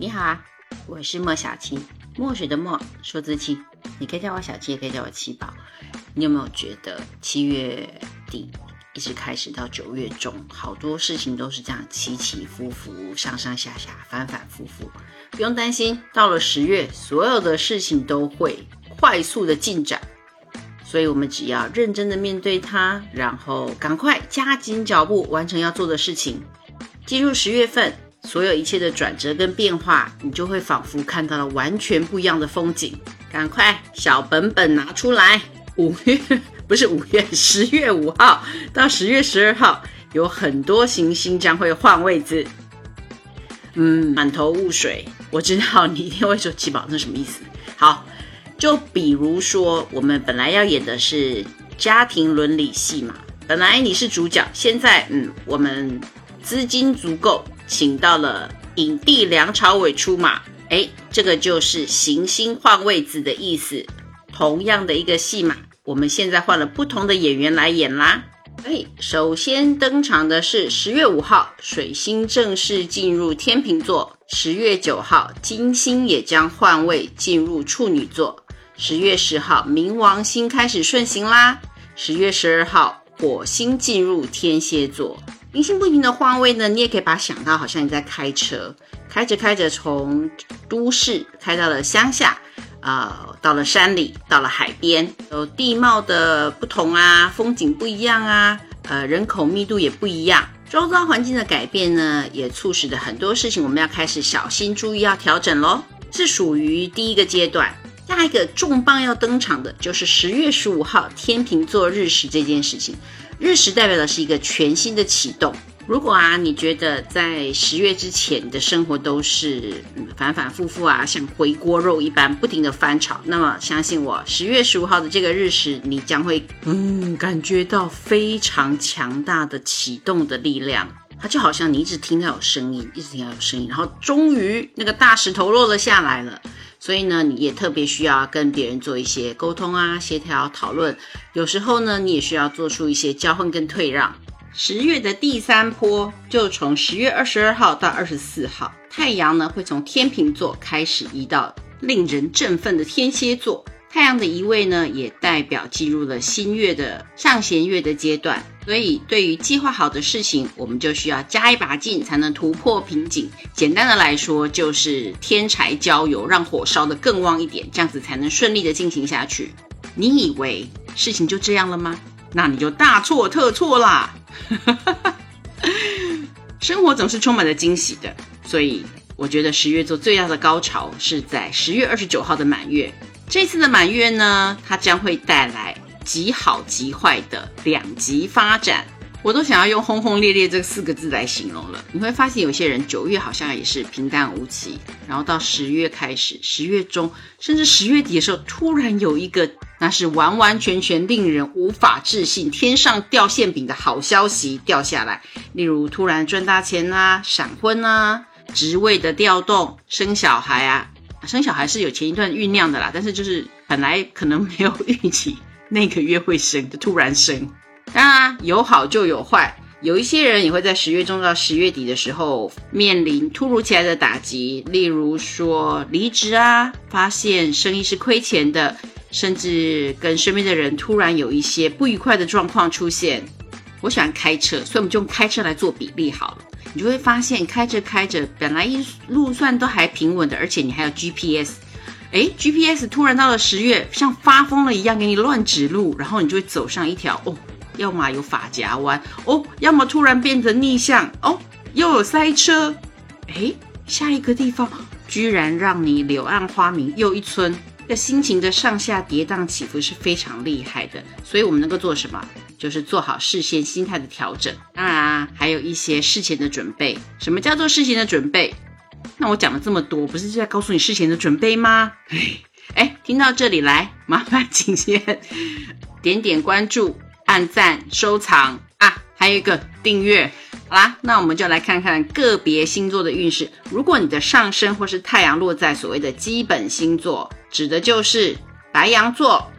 你好啊，我是莫小七，墨水的墨，数字七，你可以叫我小七，也可以叫我七宝。你有没有觉得七月底一直开始到九月中，好多事情都是这样起起伏伏、上上下下、反反复复？不用担心，到了十月，所有的事情都会快速的进展。所以，我们只要认真的面对它，然后赶快加紧脚步，完成要做的事情。进入十月份。所有一切的转折跟变化，你就会仿佛看到了完全不一样的风景。赶快小本本拿出来，五月 不是五月，十月五号到十月十二号，有很多行星将会换位置。嗯，满头雾水。我知道你一定会说七宝，那什么意思？好，就比如说我们本来要演的是家庭伦理戏嘛，本来你是主角，现在嗯，我们资金足够。请到了影帝梁朝伟出马，哎，这个就是行星换位子的意思。同样的一个戏码，我们现在换了不同的演员来演啦。哎，首先登场的是十月五号，水星正式进入天秤座；十月九号，金星也将换位进入处女座；十月十号，冥王星开始顺行啦；十月十二号，火星进入天蝎座。零星不停的换位呢，你也可以把它想到好像你在开车，开着开着从都市开到了乡下，呃，到了山里，到了海边，有地貌的不同啊，风景不一样啊，呃，人口密度也不一样，周遭环境的改变呢，也促使着很多事情我们要开始小心注意要调整喽，是属于第一个阶段。下一个重磅要登场的就是十月十五号天秤座日食这件事情。日食代表的是一个全新的启动。如果啊，你觉得在十月之前你的生活都是反反复复啊，像回锅肉一般不停的翻炒，那么相信我，十月十五号的这个日食，你将会嗯感觉到非常强大的启动的力量。它就好像你一直听到有声音，一直听到有声音，然后终于那个大石头落了下来了。所以呢，你也特别需要跟别人做一些沟通啊、协调、讨论。有时候呢，你也需要做出一些交换跟退让。十月的第三波就从十月二十二号到二十四号，太阳呢会从天秤座开始移到令人振奋的天蝎座。太阳的移位呢，也代表进入了新月的上弦月的阶段。所以，对于计划好的事情，我们就需要加一把劲，才能突破瓶颈。简单的来说，就是添柴浇油，让火烧得更旺一点，这样子才能顺利的进行下去。你以为事情就这样了吗？那你就大错特错啦！生活总是充满了惊喜的，所以我觉得十月做最大的高潮是在十月二十九号的满月。这次的满月呢，它将会带来极好极坏的两极发展。我都想要用轰轰烈烈这四个字来形容了。你会发现，有些人九月好像也是平淡无奇，然后到十月开始，十月中甚至十月底的时候，突然有一个那是完完全全令人无法置信、天上掉馅饼的好消息掉下来。例如，突然赚大钱啊，闪婚啊，职位的调动，生小孩啊。生小孩是有前一段酝酿的啦，但是就是本来可能没有预期那个月会生，就突然生。当然有好就有坏，有一些人也会在十月中到十月底的时候面临突如其来的打击，例如说离职啊，发现生意是亏钱的，甚至跟身边的人突然有一些不愉快的状况出现。我喜欢开车，所以我们就用开车来做比例好了。你就会发现，开着开着，本来一路算都还平稳的，而且你还有 GPS，哎，GPS 突然到了十月，像发疯了一样给你乱指路，然后你就会走上一条哦，要么有发夹弯哦，要么突然变成逆向哦，又有塞车，哎，下一个地方居然让你柳暗花明又一村。这心情的上下跌宕起伏是非常厉害的，所以我们能够做什么？就是做好事先心态的调整，当然啊，还有一些事前的准备。什么叫做事前的准备？那我讲了这么多，不是就在告诉你事前的准备吗？哎，听到这里来，麻烦请先点点关注、按赞、收藏啊，还有一个订阅。好啦，那我们就来看看个别星座的运势。如果你的上升或是太阳落在所谓的基本星座，指的就是白羊座、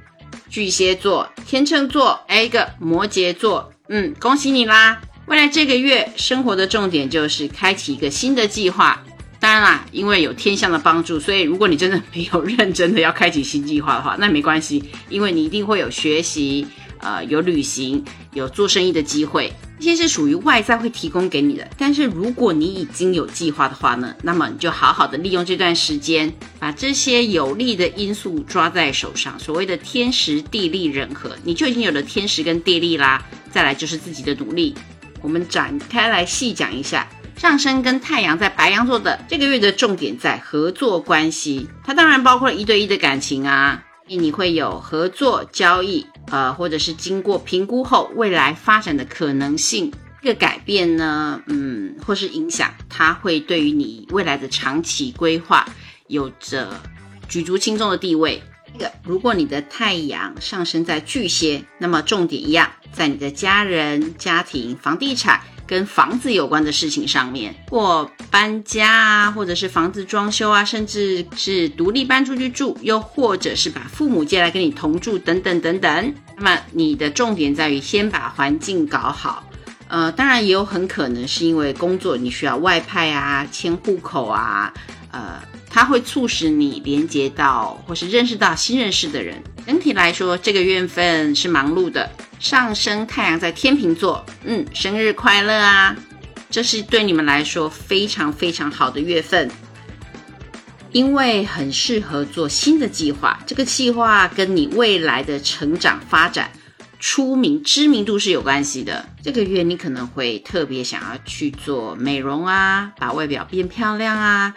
巨蟹座、天秤座，还有一个摩羯座。嗯，恭喜你啦！未来这个月生活的重点就是开启一个新的计划。当然啦，因为有天象的帮助，所以如果你真的没有认真的要开启新计划的话，那没关系，因为你一定会有学习。呃，有旅行，有做生意的机会，这些是属于外在会提供给你的。但是如果你已经有计划的话呢，那么你就好好的利用这段时间，把这些有利的因素抓在手上。所谓的天时地利人和，你就已经有了天时跟地利啦。再来就是自己的努力。我们展开来细讲一下，上升跟太阳在白羊座的这个月的重点在合作关系，它当然包括了一对一的感情啊。你会有合作交易，呃，或者是经过评估后未来发展的可能性。这个改变呢，嗯，或是影响，它会对于你未来的长期规划有着举足轻重的地位。这个，如果你的太阳上升在巨蟹，那么重点一样在你的家人、家庭、房地产。跟房子有关的事情上面，或搬家啊，或者是房子装修啊，甚至是独立搬出去住，又或者是把父母接来跟你同住等等等等。那么你的重点在于先把环境搞好。呃，当然也有很可能是因为工作你需要外派啊，迁户口啊，呃，它会促使你连接到或是认识到新认识的人。整体来说，这个月份是忙碌的。上升太阳在天秤座，嗯，生日快乐啊！这是对你们来说非常非常好的月份，因为很适合做新的计划。这个计划跟你未来的成长发展、出名知名度是有关系的。这个月你可能会特别想要去做美容啊，把外表变漂亮啊。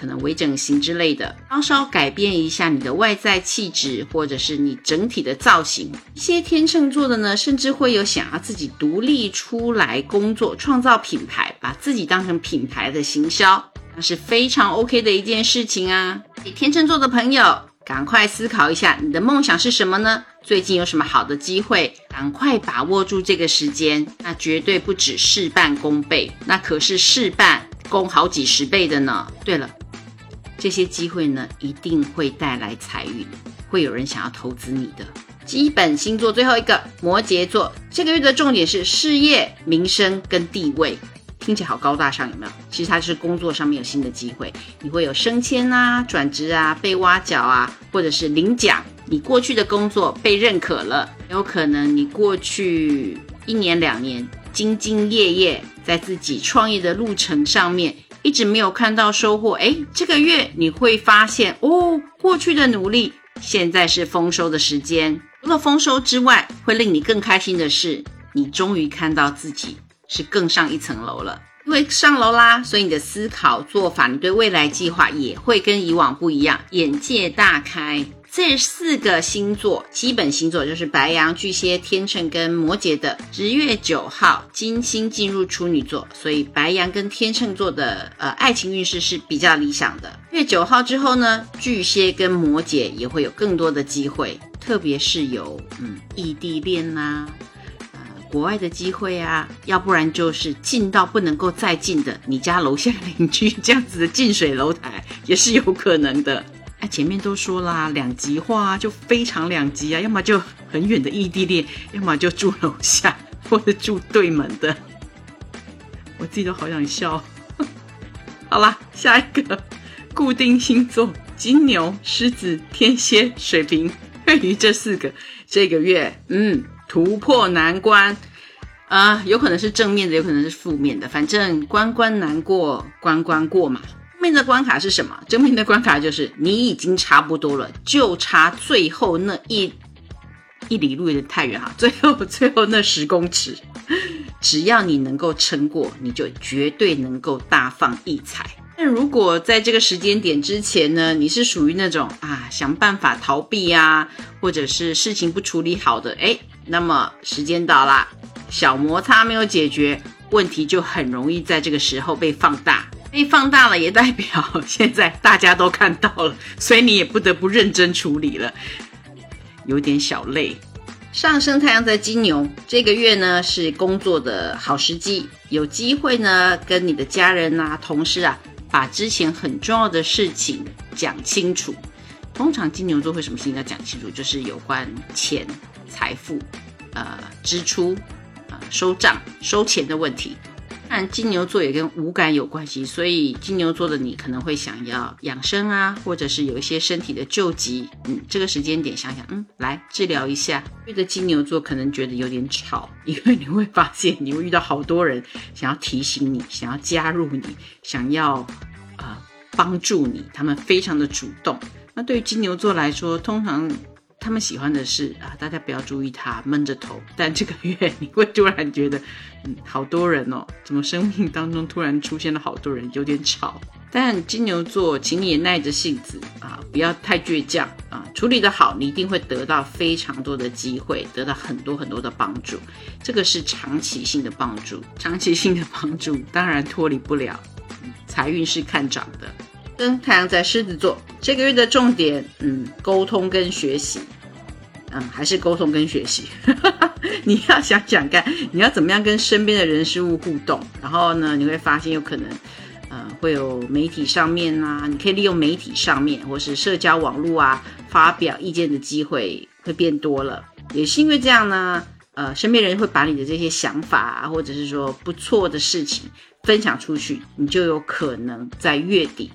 可能微整形之类的，稍稍改变一下你的外在气质，或者是你整体的造型。一些天秤座的呢，甚至会有想要自己独立出来工作，创造品牌，把自己当成品牌的行销，那是非常 OK 的一件事情啊。天秤座的朋友，赶快思考一下，你的梦想是什么呢？最近有什么好的机会？赶快把握住这个时间，那绝对不止事半功倍，那可是事半。功好几十倍的呢。对了，这些机会呢，一定会带来财运，会有人想要投资你的。基本星座最后一个摩羯座，这个月的重点是事业、民生跟地位，听起来好高大上，有没有？其实它是工作上面有新的机会，你会有升迁啊、转职啊、被挖角啊，或者是领奖。你过去的工作被认可了，有可能你过去一年两年兢兢业业。在自己创业的路程上面，一直没有看到收获。哎，这个月你会发现哦，过去的努力现在是丰收的时间。除了丰收之外，会令你更开心的是，你终于看到自己是更上一层楼了。因为上楼啦，所以你的思考做法，你对未来计划也会跟以往不一样，眼界大开。这四个星座，基本星座就是白羊、巨蟹、天秤跟摩羯的。十月九号，金星进入处女座，所以白羊跟天秤座的呃爱情运势是比较理想的。月九号之后呢，巨蟹跟摩羯也会有更多的机会，特别是有嗯异地恋呐，呃国外的机会啊，要不然就是近到不能够再近的，你家楼下邻居 这样子的近水楼台也是有可能的。哎，前面都说啦，两极化就非常两极啊，要么就很远的异地恋，要么就住楼下 或者住对门的。我自己都好想笑。好啦，下一个固定星座：金牛、狮子、天蝎、水瓶。对于这四个，这个月嗯突破难关啊，有可能是正面的，有可能是负面的，反正关关难过关关过嘛。面的关卡是什么？正面的关卡就是你已经差不多了，就差最后那一一里路有点太远哈，最后最后那十公尺，只要你能够撑过，你就绝对能够大放异彩。但如果在这个时间点之前呢，你是属于那种啊想办法逃避啊，或者是事情不处理好的，哎，那么时间到啦，小摩擦没有解决，问题就很容易在这个时候被放大。被放大了，也代表 现在大家都看到了，所以你也不得不认真处理了，有点小累。上升太阳在金牛，这个月呢是工作的好时机，有机会呢跟你的家人啊、同事啊，把之前很重要的事情讲清楚。通常金牛座会什么事情要讲清楚？就是有关钱、财富、呃支出、呃收账、收钱的问题。然，金牛座也跟五感有关系，所以金牛座的你可能会想要养生啊，或者是有一些身体的救急。嗯，这个时间点想想，嗯，来治疗一下。遇的金牛座可能觉得有点吵，因为你会发现你会遇到好多人想要提醒你，想要加入你，想要啊帮助你，他们非常的主动。那对于金牛座来说，通常。他们喜欢的是啊，大家不要注意他闷着头。但这个月你会突然觉得，嗯，好多人哦，怎么生命当中突然出现了好多人，有点吵。但金牛座，请你也耐着性子啊，不要太倔强啊，处理的好，你一定会得到非常多的机会，得到很多很多的帮助。这个是长期性的帮助，长期性的帮助当然脱离不了财运是看涨的。跟太阳在狮子座，这个月的重点，嗯，沟通跟学习，嗯，还是沟通跟学习。你要想想看，你要怎么样跟身边的人事物互动，然后呢，你会发现有可能，呃，会有媒体上面啊，你可以利用媒体上面或是社交网络啊，发表意见的机会会变多了。也是因为这样呢，呃，身边人会把你的这些想法啊，或者是说不错的事情分享出去，你就有可能在月底。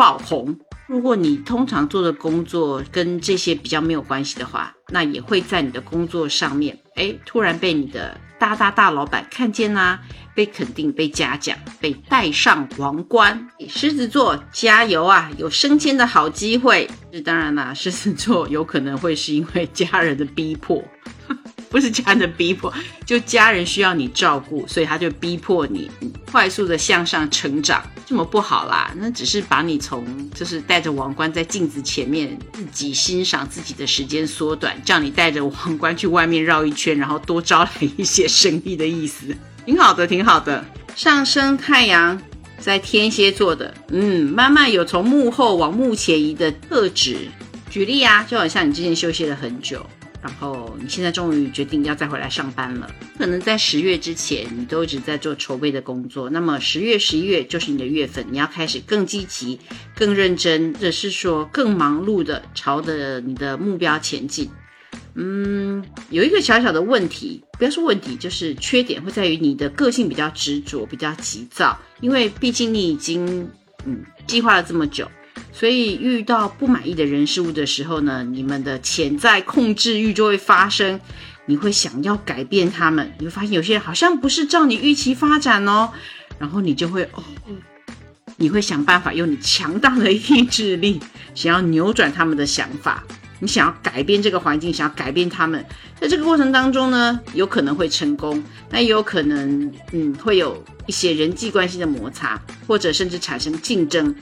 爆红。如果你通常做的工作跟这些比较没有关系的话，那也会在你的工作上面，哎，突然被你的大大大老板看见啦，被肯定、被嘉奖、被戴上王冠。狮子座加油啊，有升迁的好机会。这当然啦，狮子座有可能会是因为家人的逼迫。不是家人的逼迫，就家人需要你照顾，所以他就逼迫你快速的向上成长，这么不好啦？那只是把你从就是带着王冠在镜子前面自己欣赏自己的时间缩短，叫你带着王冠去外面绕一圈，然后多招来一些生意的意思，挺好的，挺好的。上升太阳在天蝎座的，嗯，慢慢有从幕后往幕前移的特质。举例啊，就好像你之前休息了很久。然后你现在终于决定要再回来上班了，可能在十月之前你都一直在做筹备的工作，那么十月、十一月就是你的月份，你要开始更积极、更认真，或者是说更忙碌的朝着你的目标前进。嗯，有一个小小的问题，不要说问题，就是缺点会在于你的个性比较执着、比较急躁，因为毕竟你已经嗯计划了这么久。所以遇到不满意的人事物的时候呢，你们的潜在控制欲就会发生，你会想要改变他们，你会发现有些人好像不是照你预期发展哦，然后你就会哦，你会想办法用你强大的意志力，想要扭转他们的想法，你想要改变这个环境，想要改变他们，在这个过程当中呢，有可能会成功，那也有可能嗯会有一些人际关系的摩擦，或者甚至产生竞争。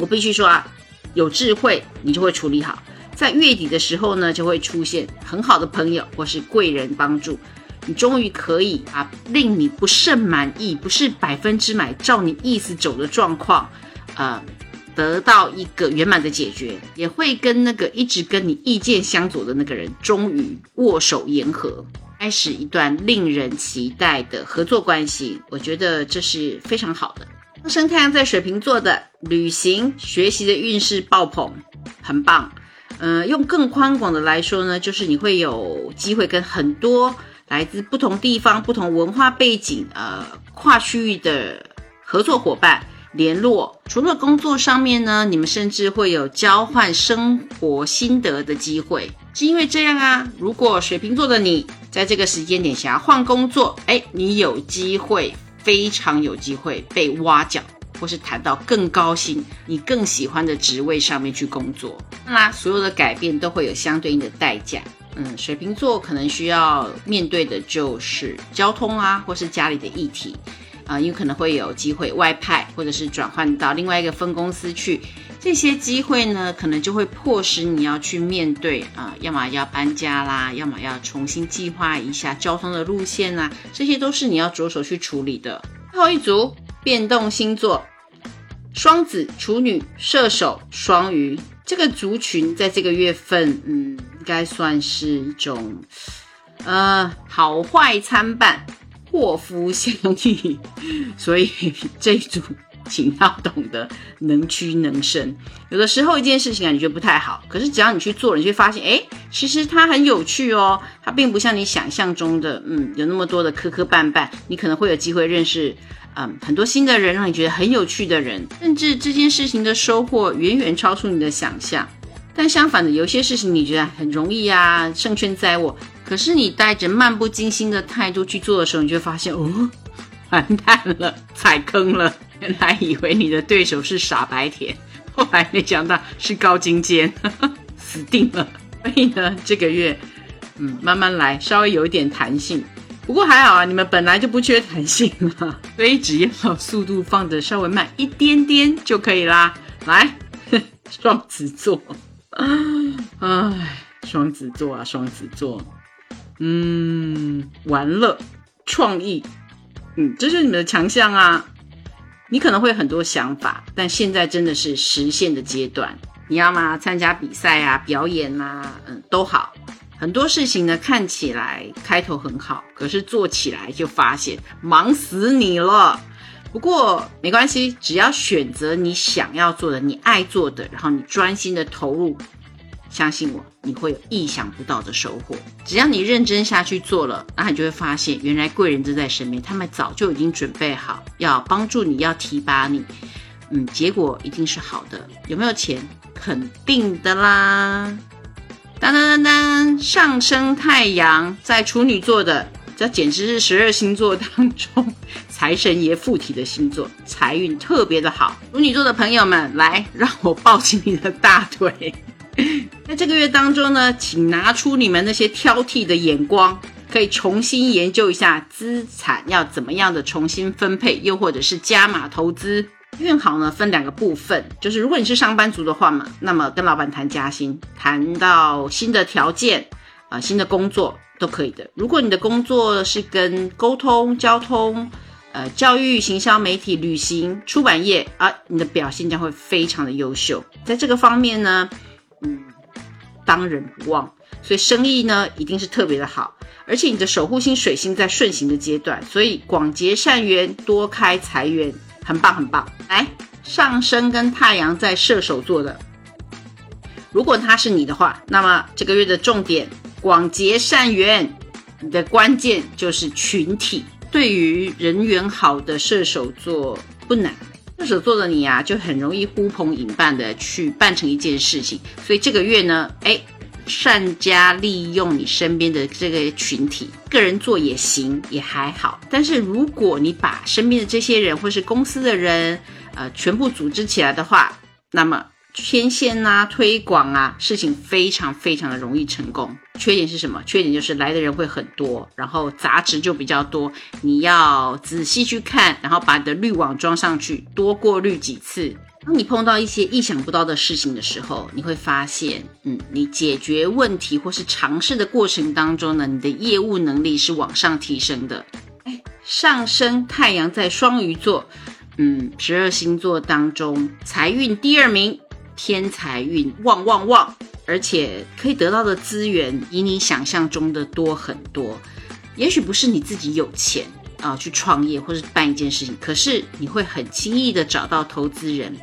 我必须说啊，有智慧你就会处理好，在月底的时候呢，就会出现很好的朋友或是贵人帮助，你终于可以啊，令你不甚满意，不是百分之百照你意思走的状况，呃，得到一个圆满的解决，也会跟那个一直跟你意见相左的那个人，终于握手言和，开始一段令人期待的合作关系。我觉得这是非常好的。升太阳在水瓶座的旅行学习的运势爆棚，很棒。嗯，用更宽广的来说呢，就是你会有机会跟很多来自不同地方、不同文化背景、呃跨区域的合作伙伴联络。除了工作上面呢，你们甚至会有交换生活心得的机会。是因为这样啊，如果水瓶座的你在这个时间点想要换工作，哎，你有机会。非常有机会被挖角，或是谈到更高薪、你更喜欢的职位上面去工作。那所有的改变都会有相对应的代价。嗯，水瓶座可能需要面对的就是交通啊，或是家里的议题啊，因为可能会有机会外派，或者是转换到另外一个分公司去。这些机会呢，可能就会迫使你要去面对啊，要么要搬家啦，要么要重新计划一下交通的路线啊，这些都是你要着手去处理的。最后一组变动星座：双子、处女、射手、双鱼。这个族群在这个月份，嗯，应该算是一种呃好坏参半、祸福相依，所以这一组。请要懂得能屈能伸。有的时候一件事情啊，你觉得不太好，可是只要你去做了，你会发现，哎，其实它很有趣哦。它并不像你想象中的，嗯，有那么多的磕磕绊绊。你可能会有机会认识，嗯，很多新的人，让你觉得很有趣的人，甚至这件事情的收获远远超出你的想象。但相反的，有些事情你觉得很容易啊，胜券在握。可是你带着漫不经心的态度去做的时候，你就发现，哦，完蛋了，踩坑了。原来以为你的对手是傻白甜，后来没想到是高精尖，死定了。所以呢，这个月，嗯，慢慢来，稍微有一点弹性。不过还好啊，你们本来就不缺弹性啊，所以只要速度放的稍微慢一点点就可以啦。来，双子座。唉，双子座啊，双子座，嗯，完了，创意，嗯，这是你们的强项啊。你可能会很多想法，但现在真的是实现的阶段。你要吗？参加比赛啊，表演啊，嗯，都好。很多事情呢，看起来开头很好，可是做起来就发现忙死你了。不过没关系，只要选择你想要做的、你爱做的，然后你专心的投入，相信我，你会有意想不到的收获。只要你认真下去做了，那你就会发现，原来贵人正在身边，他们早就已经准备好要帮助你，要提拔你。嗯，结果一定是好的。有没有钱？肯定的啦。当当当当，上升太阳在处女座的。这简直是十二星座当中财神爷附体的星座，财运特别的好。处女座的朋友们，来让我抱起你的大腿。在这个月当中呢，请拿出你们那些挑剔的眼光，可以重新研究一下资产要怎么样的重新分配，又或者是加码投资。运好呢，分两个部分，就是如果你是上班族的话嘛，那么跟老板谈加薪，谈到新的条件啊，新的工作。都可以的。如果你的工作是跟沟通、交通、呃教育、行销、媒体、旅行、出版业啊，你的表现将会非常的优秀。在这个方面呢，当仁不忘。所以生意呢，一定是特别的好。而且你的守护星水星在顺行的阶段，所以广结善缘，多开财源，很棒很棒。来，上升跟太阳在射手座的，如果他是你的话，那么这个月的重点。广结善缘，你的关键就是群体。对于人缘好的射手座不难，射手座的你啊，就很容易呼朋引伴的去办成一件事情。所以这个月呢，哎，善加利用你身边的这个群体，个人做也行，也还好。但是如果你把身边的这些人或是公司的人，呃，全部组织起来的话，那么。牵线啊，推广啊，事情非常非常的容易成功。缺点是什么？缺点就是来的人会很多，然后杂质就比较多。你要仔细去看，然后把你的滤网装上去，多过滤几次。当你碰到一些意想不到的事情的时候，你会发现，嗯，你解决问题或是尝试的过程当中呢，你的业务能力是往上提升的。哎，上升太阳在双鱼座，嗯，十二星座当中财运第二名。天财运旺旺旺，而且可以得到的资源比你想象中的多很多。也许不是你自己有钱啊去创业或是办一件事情，可是你会很轻易的找到投资人。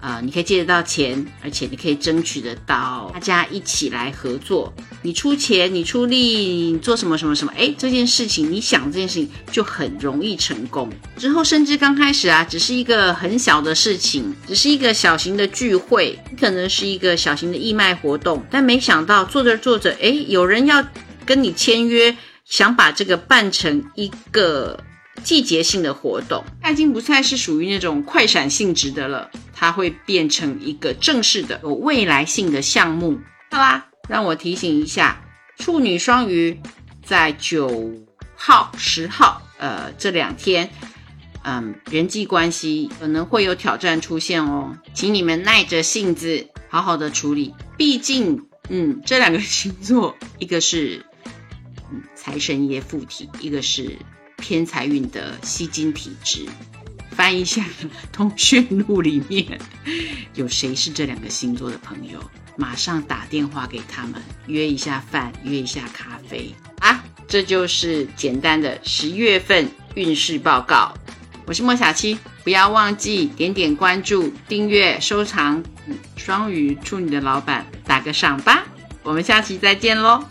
啊，你可以借得到钱，而且你可以争取得到大家一起来合作。你出钱，你出力，你做什么什么什么，哎，这件事情你想这件事情就很容易成功。之后甚至刚开始啊，只是一个很小的事情，只是一个小型的聚会，可能是一个小型的义卖活动，但没想到做着做着，哎，有人要跟你签约，想把这个办成一个。季节性的活动，它已经不再是属于那种快闪性质的了，它会变成一个正式的、有未来性的项目。好啦，让我提醒一下，处女双鱼在九号、十号，呃，这两天，嗯，人际关系可能会有挑战出现哦，请你们耐着性子，好好的处理。毕竟，嗯，这两个星座，一个是嗯财神爷附体，一个是。偏财运的吸金体质，翻一下 通讯录里面有谁是这两个星座的朋友，马上打电话给他们，约一下饭，约一下咖啡啊！这就是简单的十月份运势报告。我是莫小七。不要忘记点点关注、订阅、收藏。双鱼处女的老板打个赏吧，我们下期再见喽。